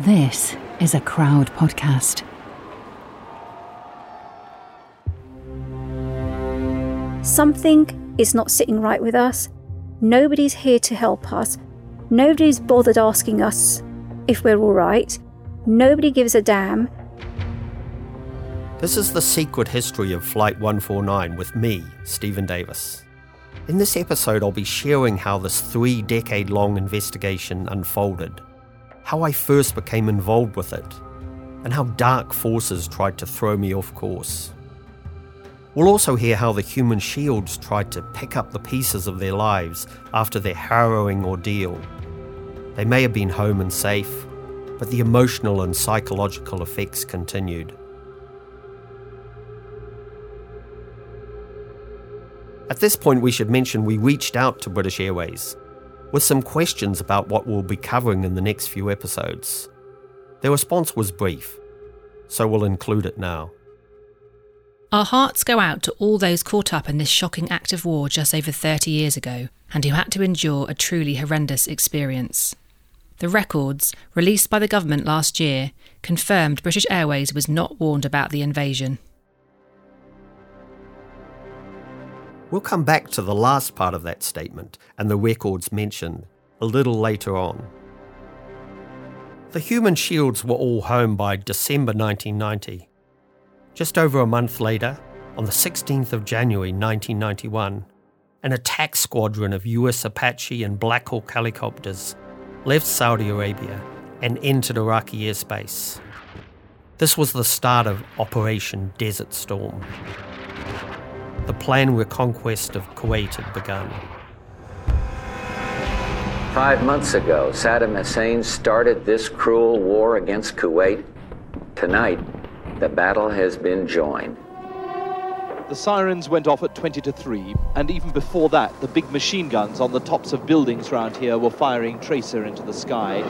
This is a crowd podcast. Something is not sitting right with us. Nobody's here to help us. Nobody's bothered asking us if we're all right. Nobody gives a damn. This is the secret history of Flight 149 with me, Stephen Davis. In this episode, I'll be sharing how this three decade long investigation unfolded, how I first became involved with it, and how dark forces tried to throw me off course. We'll also hear how the human shields tried to pick up the pieces of their lives after their harrowing ordeal. They may have been home and safe, but the emotional and psychological effects continued. At this point, we should mention we reached out to British Airways with some questions about what we'll be covering in the next few episodes. Their response was brief, so we'll include it now. Our hearts go out to all those caught up in this shocking act of war just over 30 years ago and who had to endure a truly horrendous experience. The records, released by the government last year, confirmed British Airways was not warned about the invasion. We'll come back to the last part of that statement and the records mentioned a little later on. The human shields were all home by December 1990. Just over a month later, on the 16th of January 1991, an attack squadron of US Apache and Black Hawk helicopters left Saudi Arabia and entered Iraqi airspace. This was the start of Operation Desert Storm the planned reconquest of Kuwait had begun. Five months ago, Saddam Hussein started this cruel war against Kuwait. Tonight, the battle has been joined. The sirens went off at 20 to 3, and even before that, the big machine guns on the tops of buildings around here were firing tracer into the sky.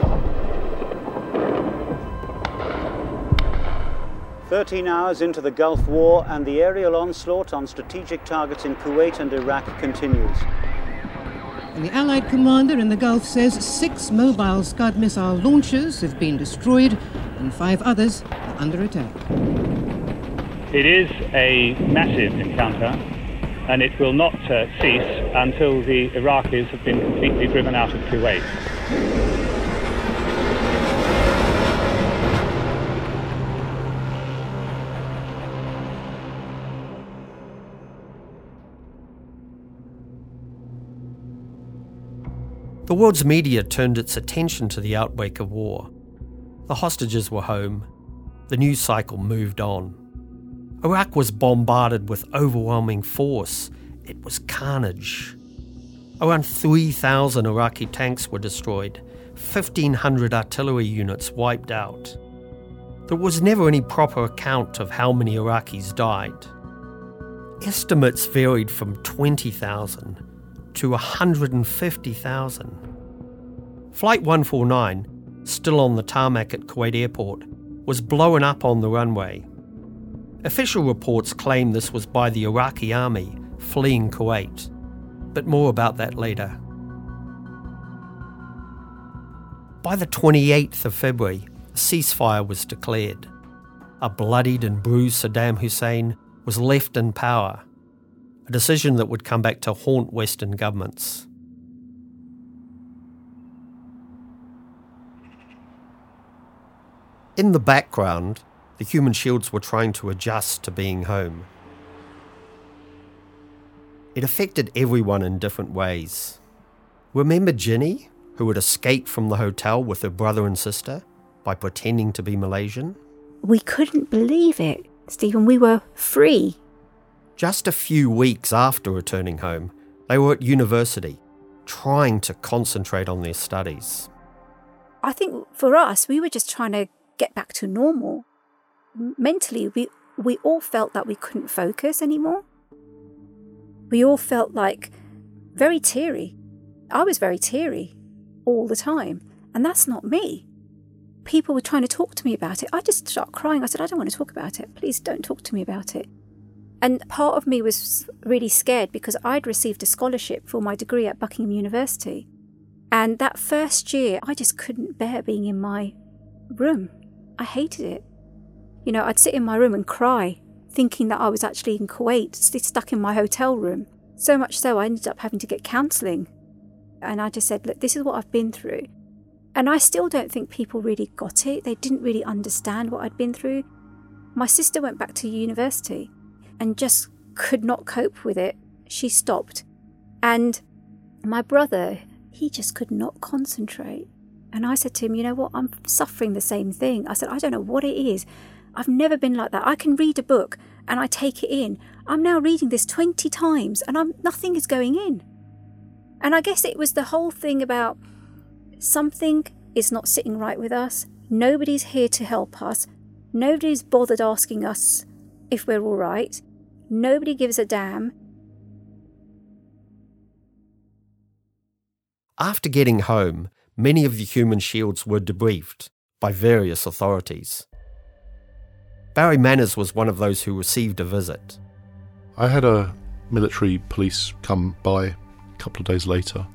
13 hours into the Gulf War and the aerial onslaught on strategic targets in Kuwait and Iraq continues. And the Allied commander in the Gulf says six mobile Scud missile launchers have been destroyed and five others are under attack. It is a massive encounter and it will not uh, cease until the Iraqis have been completely driven out of Kuwait. The world's media turned its attention to the outbreak of war. The hostages were home. The news cycle moved on. Iraq was bombarded with overwhelming force. It was carnage. Around 3,000 Iraqi tanks were destroyed, 1,500 artillery units wiped out. There was never any proper account of how many Iraqis died. Estimates varied from 20,000 to 150,000. Flight 149, still on the tarmac at Kuwait Airport, was blown up on the runway. Official reports claim this was by the Iraqi army fleeing Kuwait, but more about that later. By the 28th of February, a ceasefire was declared. A bloodied and bruised Saddam Hussein was left in power a decision that would come back to haunt Western governments. In the background, the human shields were trying to adjust to being home. It affected everyone in different ways. Remember Ginny, who had escaped from the hotel with her brother and sister by pretending to be Malaysian? We couldn't believe it, Stephen. We were free. Just a few weeks after returning home, they were at university, trying to concentrate on their studies. I think for us, we were just trying to get back to normal. Mentally, we, we all felt that we couldn't focus anymore. We all felt like very teary. I was very teary all the time, and that's not me. People were trying to talk to me about it. I just started crying. I said, I don't want to talk about it. Please don't talk to me about it. And part of me was really scared because I'd received a scholarship for my degree at Buckingham University. And that first year, I just couldn't bear being in my room. I hated it. You know, I'd sit in my room and cry, thinking that I was actually in Kuwait, stuck in my hotel room. So much so, I ended up having to get counselling. And I just said, Look, this is what I've been through. And I still don't think people really got it. They didn't really understand what I'd been through. My sister went back to university and just could not cope with it. She stopped. And my brother, he just could not concentrate. And I said to him, You know what? I'm suffering the same thing. I said, I don't know what it is. I've never been like that. I can read a book and I take it in. I'm now reading this 20 times and I'm, nothing is going in. And I guess it was the whole thing about something is not sitting right with us. Nobody's here to help us. Nobody's bothered asking us if we're all right. Nobody gives a damn. After getting home, many of the human shields were debriefed by various authorities. Barry Manners was one of those who received a visit. I had a military police come by a couple of days later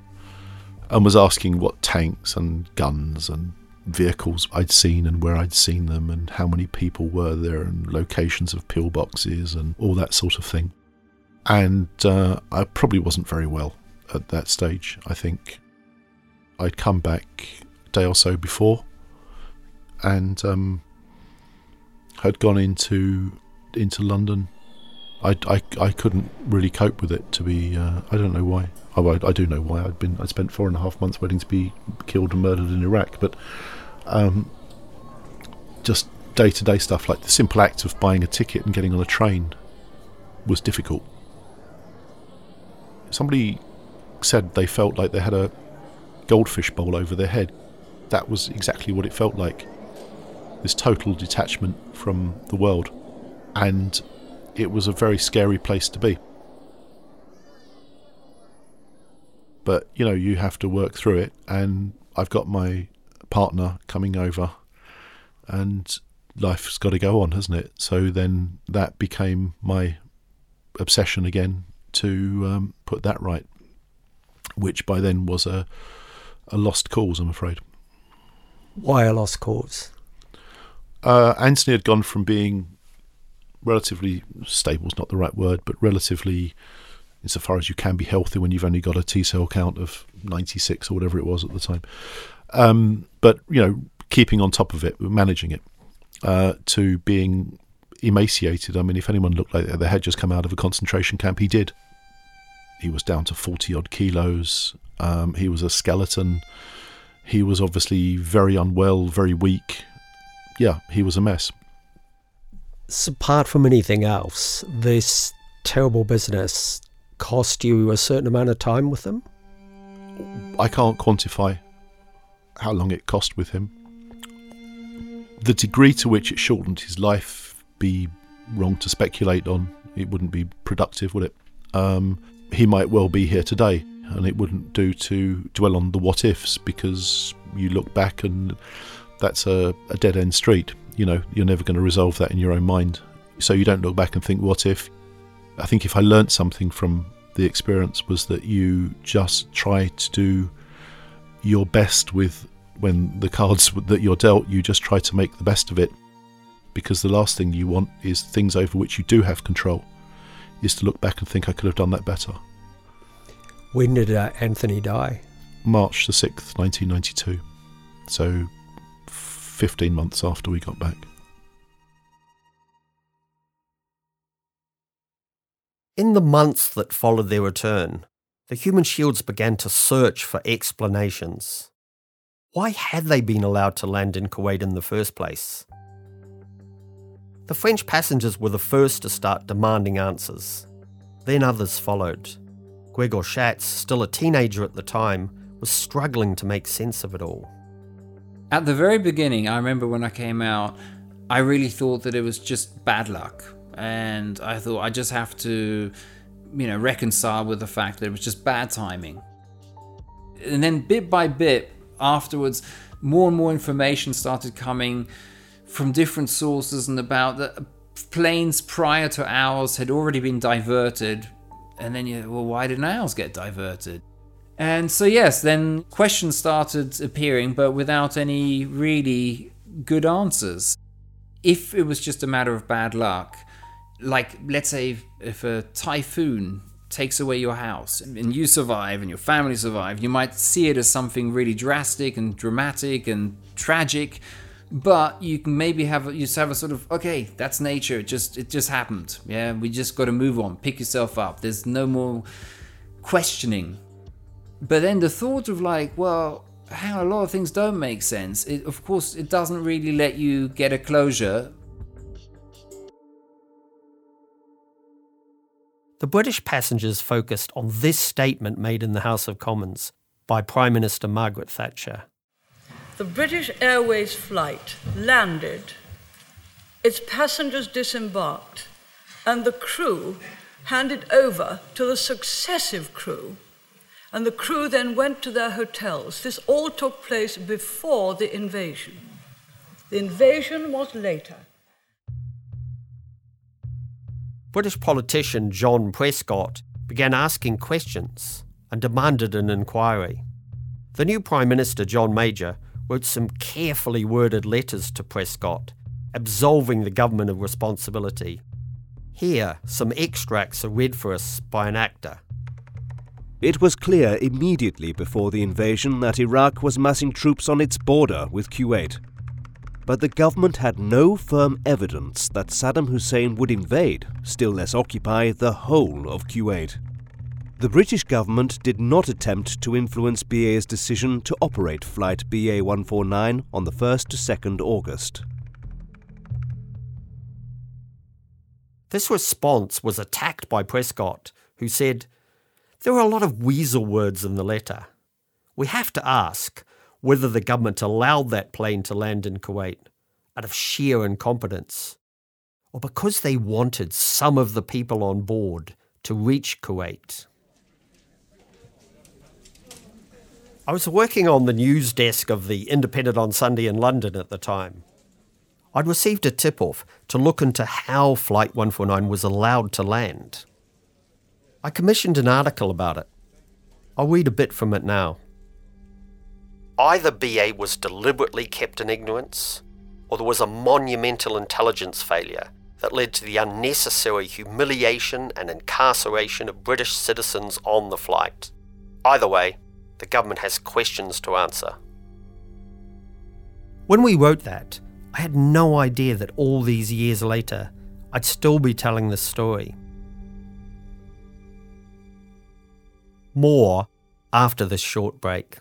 and was asking what tanks and guns and vehicles I'd seen and where I'd seen them and how many people were there and locations of pillboxes and all that sort of thing. And uh, I probably wasn't very well at that stage, I think. I'd come back a day or so before and um, had gone into into London. I, I, I couldn't really cope with it to be uh, I don't know why oh, I, I do know why I'd been I spent four and a half months waiting to be killed and murdered in Iraq but um, just day to day stuff like the simple act of buying a ticket and getting on a train was difficult. Somebody said they felt like they had a goldfish bowl over their head. That was exactly what it felt like. This total detachment from the world. And it was a very scary place to be. But, you know, you have to work through it. And I've got my partner coming over, and life's got to go on, hasn't it? So then that became my obsession again to um, put that right, which by then was a a lost cause, I'm afraid. Why a lost cause? Uh, Anthony had gone from being relatively stable is not the right word, but relatively, insofar as you can be healthy when you've only got a T cell count of 96 or whatever it was at the time, um, but you know, keeping on top of it, managing it, uh, to being emaciated. I mean, if anyone looked like they had just come out of a concentration camp, he did. He was down to forty odd kilos. Um, he was a skeleton. He was obviously very unwell, very weak. Yeah, he was a mess. Apart from anything else, this terrible business cost you a certain amount of time with them? I can't quantify how long it cost with him. The degree to which it shortened his life be wrong to speculate on. It wouldn't be productive, would it? Um, he might well be here today, and it wouldn't do to dwell on the what ifs because you look back and that's a, a dead end street. You know, you're never going to resolve that in your own mind. So you don't look back and think, what if? I think if I learnt something from the experience was that you just try to do your best with when the cards that you're dealt, you just try to make the best of it. Because the last thing you want is things over which you do have control, is to look back and think, I could have done that better. When did uh, Anthony die? March the 6th, 1992. So 15 months after we got back. In the months that followed their return, the human shields began to search for explanations. Why had they been allowed to land in Kuwait in the first place? The French passengers were the first to start demanding answers. Then others followed. Gregor Schatz, still a teenager at the time, was struggling to make sense of it all. At the very beginning, I remember when I came out, I really thought that it was just bad luck. And I thought I just have to, you know, reconcile with the fact that it was just bad timing. And then bit by bit, afterwards, more and more information started coming from different sources and about the planes prior to ours had already been diverted. And then you, well, why didn't ours get diverted? And so, yes, then questions started appearing, but without any really good answers. If it was just a matter of bad luck, like let's say if a typhoon takes away your house and you survive and your family survive, you might see it as something really drastic and dramatic and tragic. But you can maybe have you have a sort of okay, that's nature. It just it just happened. Yeah, we just got to move on. Pick yourself up. There's no more questioning. But then the thought of like, well, how a lot of things don't make sense. It, of course, it doesn't really let you get a closure The British passengers focused on this statement made in the House of Commons by Prime Minister Margaret Thatcher. The British Airways flight landed, its passengers disembarked, and the crew handed over to the successive crew. And the crew then went to their hotels. This all took place before the invasion. The invasion was later. British politician John Prescott began asking questions and demanded an inquiry. The new Prime Minister, John Major, wrote some carefully worded letters to Prescott, absolving the government of responsibility. Here, some extracts are read for us by an actor. It was clear immediately before the invasion that Iraq was massing troops on its border with Kuwait but the government had no firm evidence that Saddam Hussein would invade, still less occupy, the whole of Kuwait. The British government did not attempt to influence BA's decision to operate Flight BA 149 on the 1st to 2nd August. This response was attacked by Prescott, who said, There are a lot of weasel words in the letter. We have to ask whether the government allowed that plane to land in Kuwait out of sheer incompetence, or because they wanted some of the people on board to reach Kuwait. I was working on the news desk of the Independent on Sunday in London at the time. I'd received a tip off to look into how Flight 149 was allowed to land. I commissioned an article about it. I'll read a bit from it now. Either BA was deliberately kept in ignorance, or there was a monumental intelligence failure that led to the unnecessary humiliation and incarceration of British citizens on the flight. Either way, the government has questions to answer. When we wrote that, I had no idea that all these years later, I'd still be telling this story. More after this short break.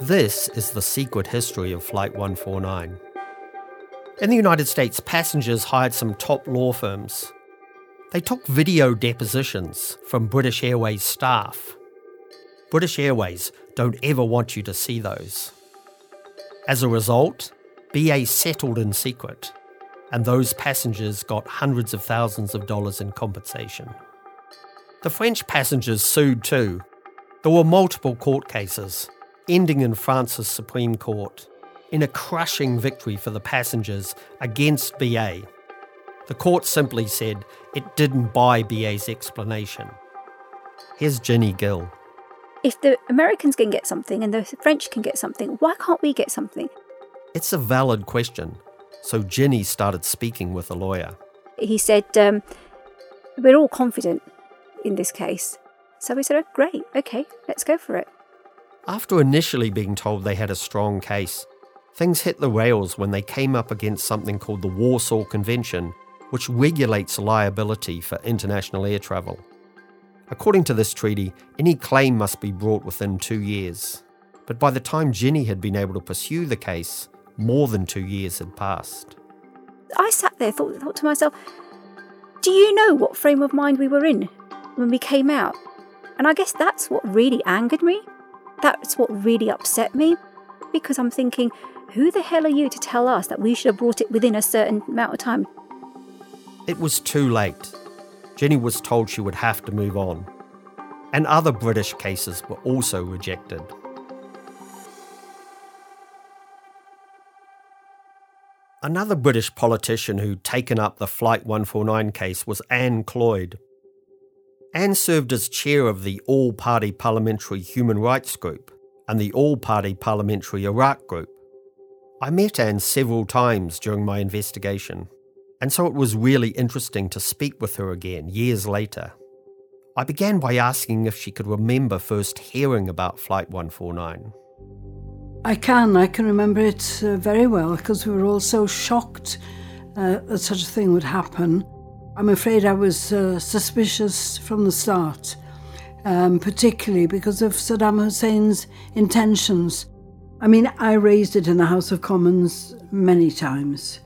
This is the secret history of Flight 149. In the United States, passengers hired some top law firms. They took video depositions from British Airways staff. British Airways don't ever want you to see those. As a result, BA settled in secret, and those passengers got hundreds of thousands of dollars in compensation. The French passengers sued too. There were multiple court cases, ending in France's Supreme Court in a crushing victory for the passengers against BA. The court simply said it didn't buy BA's explanation. Here's Ginny Gill. If the Americans can get something and the French can get something, why can't we get something? It's a valid question. So Ginny started speaking with a lawyer. He said, um, We're all confident in this case. So we said, oh, great, okay, let's go for it. After initially being told they had a strong case, things hit the rails when they came up against something called the Warsaw Convention, which regulates liability for international air travel. According to this treaty, any claim must be brought within two years. But by the time Ginny had been able to pursue the case, more than two years had passed. I sat there, thought, thought to myself, do you know what frame of mind we were in when we came out? And I guess that's what really angered me. That's what really upset me. Because I'm thinking, who the hell are you to tell us that we should have brought it within a certain amount of time? It was too late. Ginny was told she would have to move on. And other British cases were also rejected. Another British politician who'd taken up the Flight 149 case was Ann Clwyd. Ann served as chair of the All Party Parliamentary Human Rights Group and the All Party Parliamentary Iraq Group. I met Anne several times during my investigation, and so it was really interesting to speak with her again years later. I began by asking if she could remember first hearing about Flight 149. I can. I can remember it uh, very well because we were all so shocked uh, that such a thing would happen. I'm afraid I was uh, suspicious from the start, um, particularly because of Saddam Hussein's intentions. I mean, I raised it in the House of Commons many times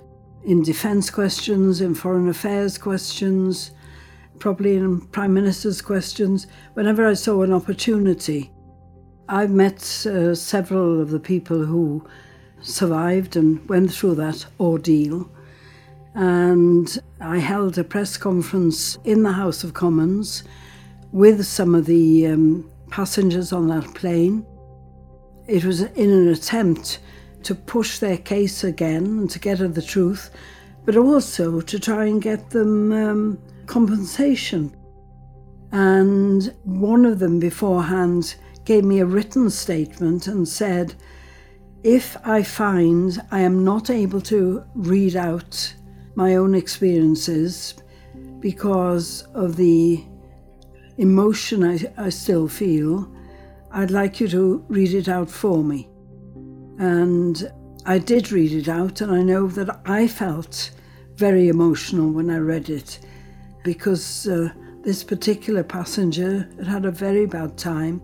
in defence questions, in foreign affairs questions, probably in Prime Minister's questions, whenever I saw an opportunity. I've met uh, several of the people who survived and went through that ordeal. And I held a press conference in the House of Commons with some of the um, passengers on that plane. It was in an attempt to push their case again and to get at the truth, but also to try and get them um, compensation. And one of them beforehand gave me a written statement and said, if I find I am not able to read out my own experiences because of the emotion I, I still feel, I'd like you to read it out for me. And I did read it out, and I know that I felt very emotional when I read it because uh, this particular passenger had had a very bad time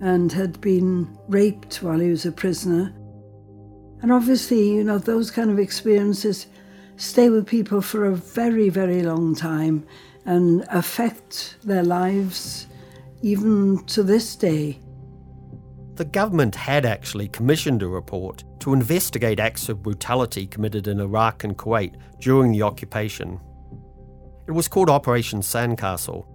and had been raped while he was a prisoner. And obviously, you know, those kind of experiences stay with people for a very, very long time and affect their lives even to this day. The government had actually commissioned a report to investigate acts of brutality committed in Iraq and Kuwait during the occupation. It was called Operation Sandcastle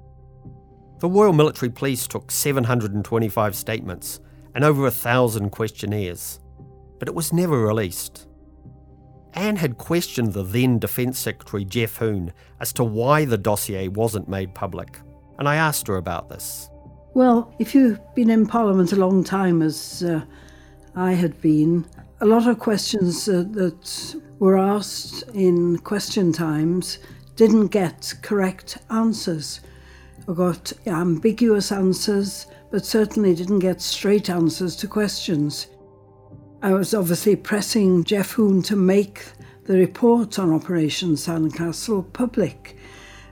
the Royal Military Police took 725 statements and over a thousand questionnaires, but it was never released. Ann had questioned the then Defence Secretary Geoff Hoon as to why the dossier wasn't made public, and I asked her about this. Well, if you've been in Parliament a long time, as uh, I had been, a lot of questions uh, that were asked in question times didn't get correct answers. Got ambiguous answers, but certainly didn't get straight answers to questions. I was obviously pressing Geoff Hoon to make the report on Operation Sandcastle public.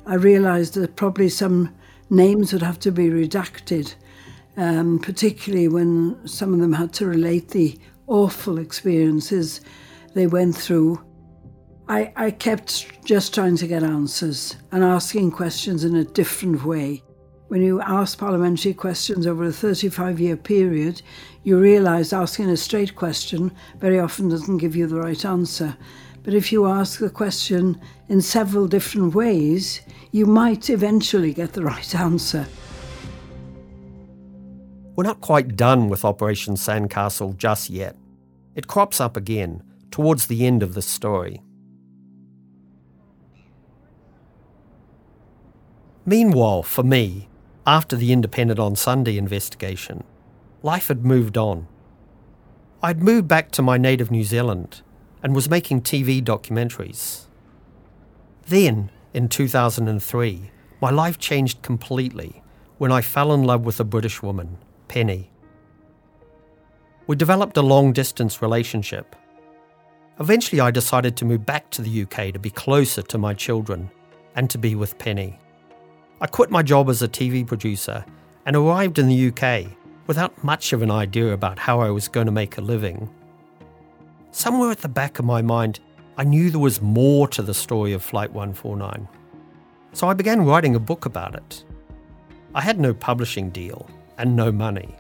I realised that probably some names would have to be redacted, um, particularly when some of them had to relate the awful experiences they went through I, I kept just trying to get answers and asking questions in a different way. When you ask parliamentary questions over a 35 year period, you realise asking a straight question very often doesn't give you the right answer. But if you ask the question in several different ways, you might eventually get the right answer. We're not quite done with Operation Sandcastle just yet. It crops up again towards the end of the story. Meanwhile, for me, after the Independent on Sunday investigation, life had moved on. I'd moved back to my native New Zealand and was making TV documentaries. Then, in 2003, my life changed completely when I fell in love with a British woman, Penny. We developed a long distance relationship. Eventually, I decided to move back to the UK to be closer to my children and to be with Penny. I quit my job as a TV producer and arrived in the UK without much of an idea about how I was going to make a living. Somewhere at the back of my mind, I knew there was more to the story of Flight 149. So I began writing a book about it. I had no publishing deal and no money.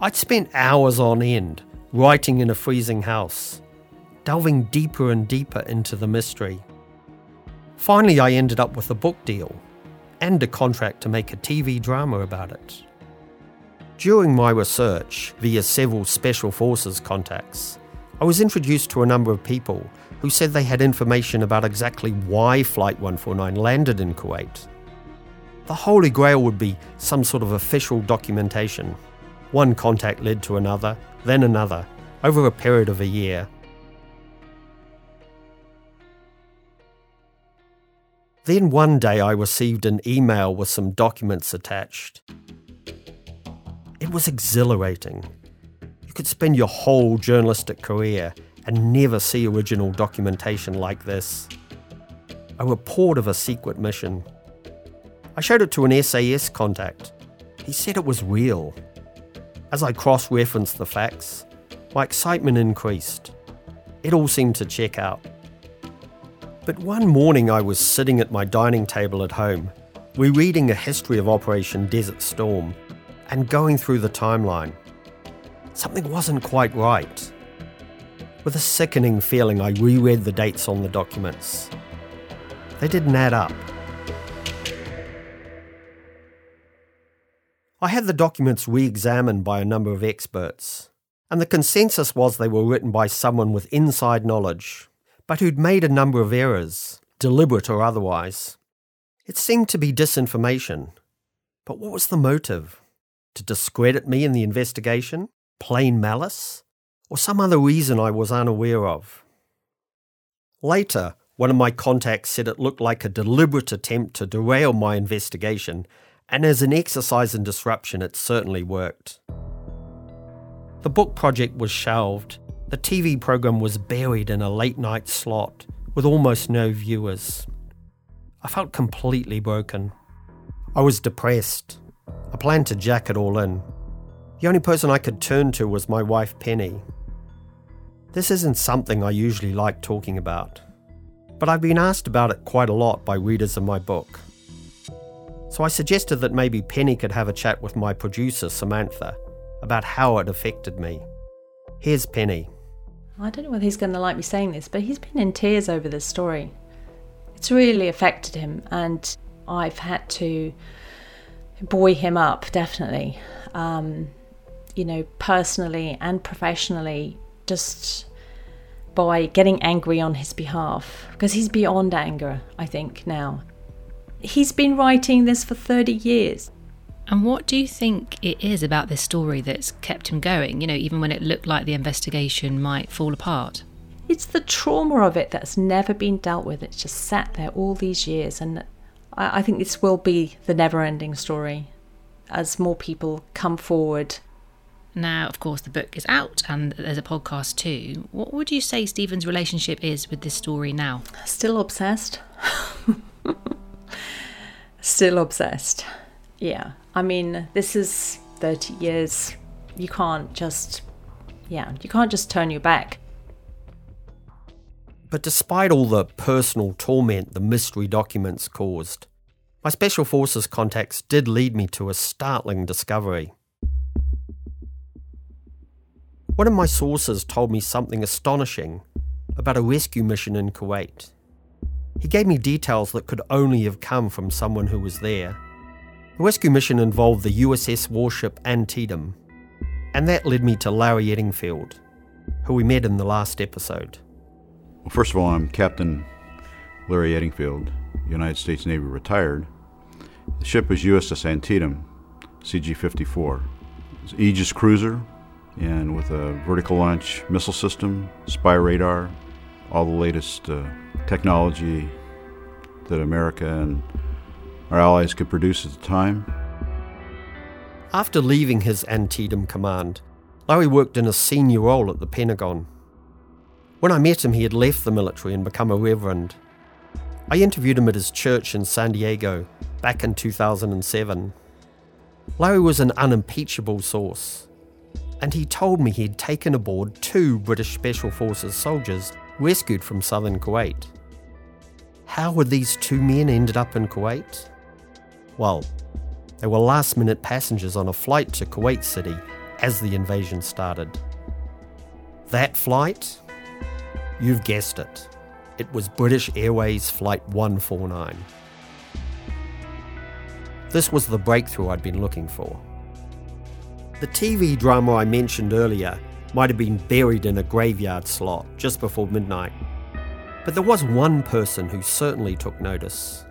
I'd spent hours on end writing in a freezing house, delving deeper and deeper into the mystery. Finally, I ended up with a book deal and a contract to make a TV drama about it. During my research, via several Special Forces contacts, I was introduced to a number of people who said they had information about exactly why Flight 149 landed in Kuwait. The Holy Grail would be some sort of official documentation. One contact led to another, then another, over a period of a year. Then one day I received an email with some documents attached. It was exhilarating. You could spend your whole journalistic career and never see original documentation like this. A report of a secret mission. I showed it to an SAS contact. He said it was real. As I cross referenced the facts, my excitement increased. It all seemed to check out. But one morning I was sitting at my dining table at home, rereading a history of Operation Desert Storm and going through the timeline. Something wasn't quite right. With a sickening feeling, I reread the dates on the documents. They didn't add up. I had the documents re examined by a number of experts, and the consensus was they were written by someone with inside knowledge but who'd made a number of errors, deliberate or otherwise. It seemed to be disinformation. But what was the motive? To discredit me in the investigation? Plain malice? Or some other reason I was unaware of? Later, one of my contacts said it looked like a deliberate attempt to derail my investigation, and as an exercise in disruption, it certainly worked. The book project was shelved, the TV program was buried in a late night slot with almost no viewers. I felt completely broken. I was depressed. I planned to jack it all in. The only person I could turn to was my wife Penny. This isn't something I usually like talking about, but I've been asked about it quite a lot by readers of my book. So I suggested that maybe Penny could have a chat with my producer, Samantha, about how it affected me. Here's Penny. I don't know whether he's going to like me saying this, but he's been in tears over this story. It's really affected him, and I've had to buoy him up, definitely. Um, you know, personally and professionally, just by getting angry on his behalf, because he's beyond anger, I think, now. He's been writing this for 30 years. And what do you think it is about this story that's kept him going, you know, even when it looked like the investigation might fall apart? It's the trauma of it that's never been dealt with. It's just sat there all these years. And I, I think this will be the never ending story as more people come forward. Now, of course, the book is out and there's a podcast too. What would you say Stephen's relationship is with this story now? Still obsessed. Still obsessed. Yeah. I mean, this is 30 years. You can't just, yeah, you can't just turn your back. But despite all the personal torment the mystery documents caused, my Special Forces contacts did lead me to a startling discovery. One of my sources told me something astonishing about a rescue mission in Kuwait. He gave me details that could only have come from someone who was there. The rescue mission involved the USS warship Antietam, and that led me to Larry Eddingfield, who we met in the last episode. Well, first of all, I'm Captain Larry Eddingfield, United States Navy retired. The ship was USS Antietam, CG 54. It's an Aegis cruiser, and with a vertical launch missile system, spy radar, all the latest uh, technology that America and our allies could produce at the time. After leaving his Antietam command, Larry worked in a senior role at the Pentagon. When I met him, he had left the military and become a reverend. I interviewed him at his church in San Diego back in 2007. Larry was an unimpeachable source, and he told me he'd taken aboard two British Special Forces soldiers rescued from southern Kuwait. How had these two men ended up in Kuwait? Well, they were last minute passengers on a flight to Kuwait City as the invasion started. That flight? You've guessed it. It was British Airways Flight 149. This was the breakthrough I'd been looking for. The TV drama I mentioned earlier might have been buried in a graveyard slot just before midnight. But there was one person who certainly took notice.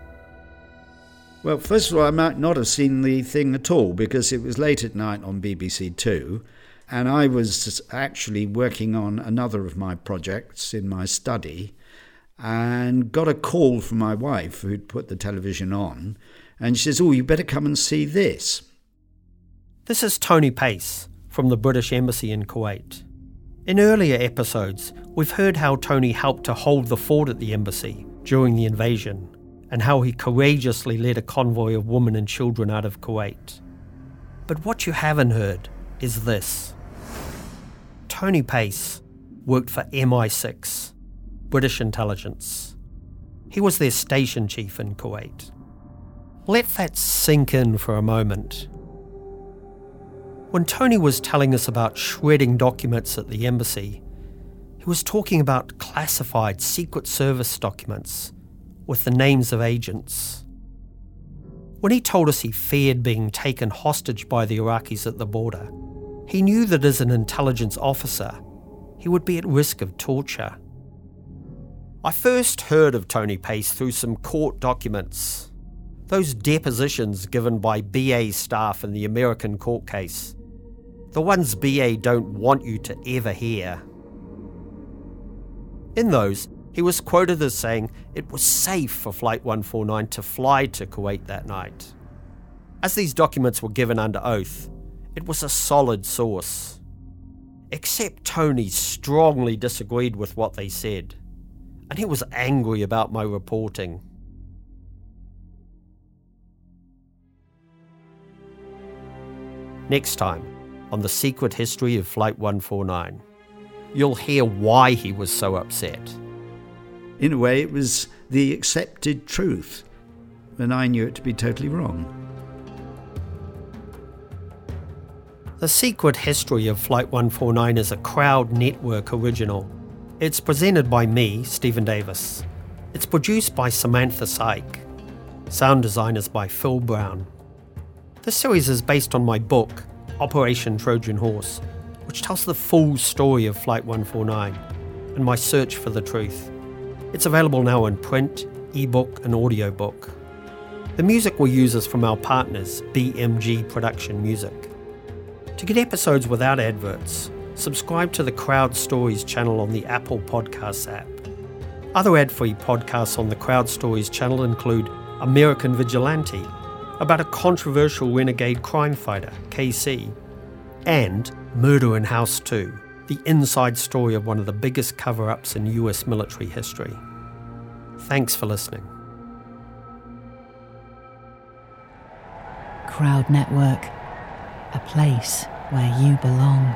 Well, first of all, I might not have seen the thing at all because it was late at night on BBC Two, and I was actually working on another of my projects in my study and got a call from my wife who'd put the television on, and she says, Oh, you better come and see this. This is Tony Paice from the British Embassy in Kuwait. In earlier episodes, we've heard how Tony helped to hold the fort at the embassy during the invasion and how he courageously led a convoy of women and children out of Kuwait. But what you haven't heard is this Tony Paice worked for MI6, British intelligence. He was their station chief in Kuwait. Let that sink in for a moment. When Tony was telling us about shredding documents at the embassy, he was talking about classified Secret Service documents with the names of agents. When he told us he feared being taken hostage by the Iraqis at the border, he knew that as an intelligence officer, he would be at risk of torture. I first heard of Tony Paice through some court documents, those depositions given by BA staff in the American court case, the ones BA don't want you to ever hear. In those, he was quoted as saying it was safe for Flight 149 to fly to Kuwait that night. As these documents were given under oath, it was a solid source. Except Tony strongly disagreed with what they said, and he was angry about my reporting. Next time, on the secret history of Flight 149, you'll hear why he was so upset in a way, it was the accepted truth, and I knew it to be totally wrong. The Secret History of Flight 149 is a Crowd Network original. It's presented by me, Stephen Davis. It's produced by Samantha Syke. Sound design is by Phil Brown. This series is based on my book, Operation Trojan Horse, which tells the full story of Flight 149 and my search for the truth. It's available now in print, ebook, and audiobook. The music we use is from our partners, BMG Production Music. To get episodes without adverts, subscribe to the Crowd Stories channel on the Apple Podcasts app. Other ad free podcasts on the Crowd Stories channel include American Vigilante, about a controversial renegade crime fighter, KC, and Murder in House 2, the inside story of one of the biggest cover ups in US military history. Thanks for listening. Crowd Network, a place where you belong.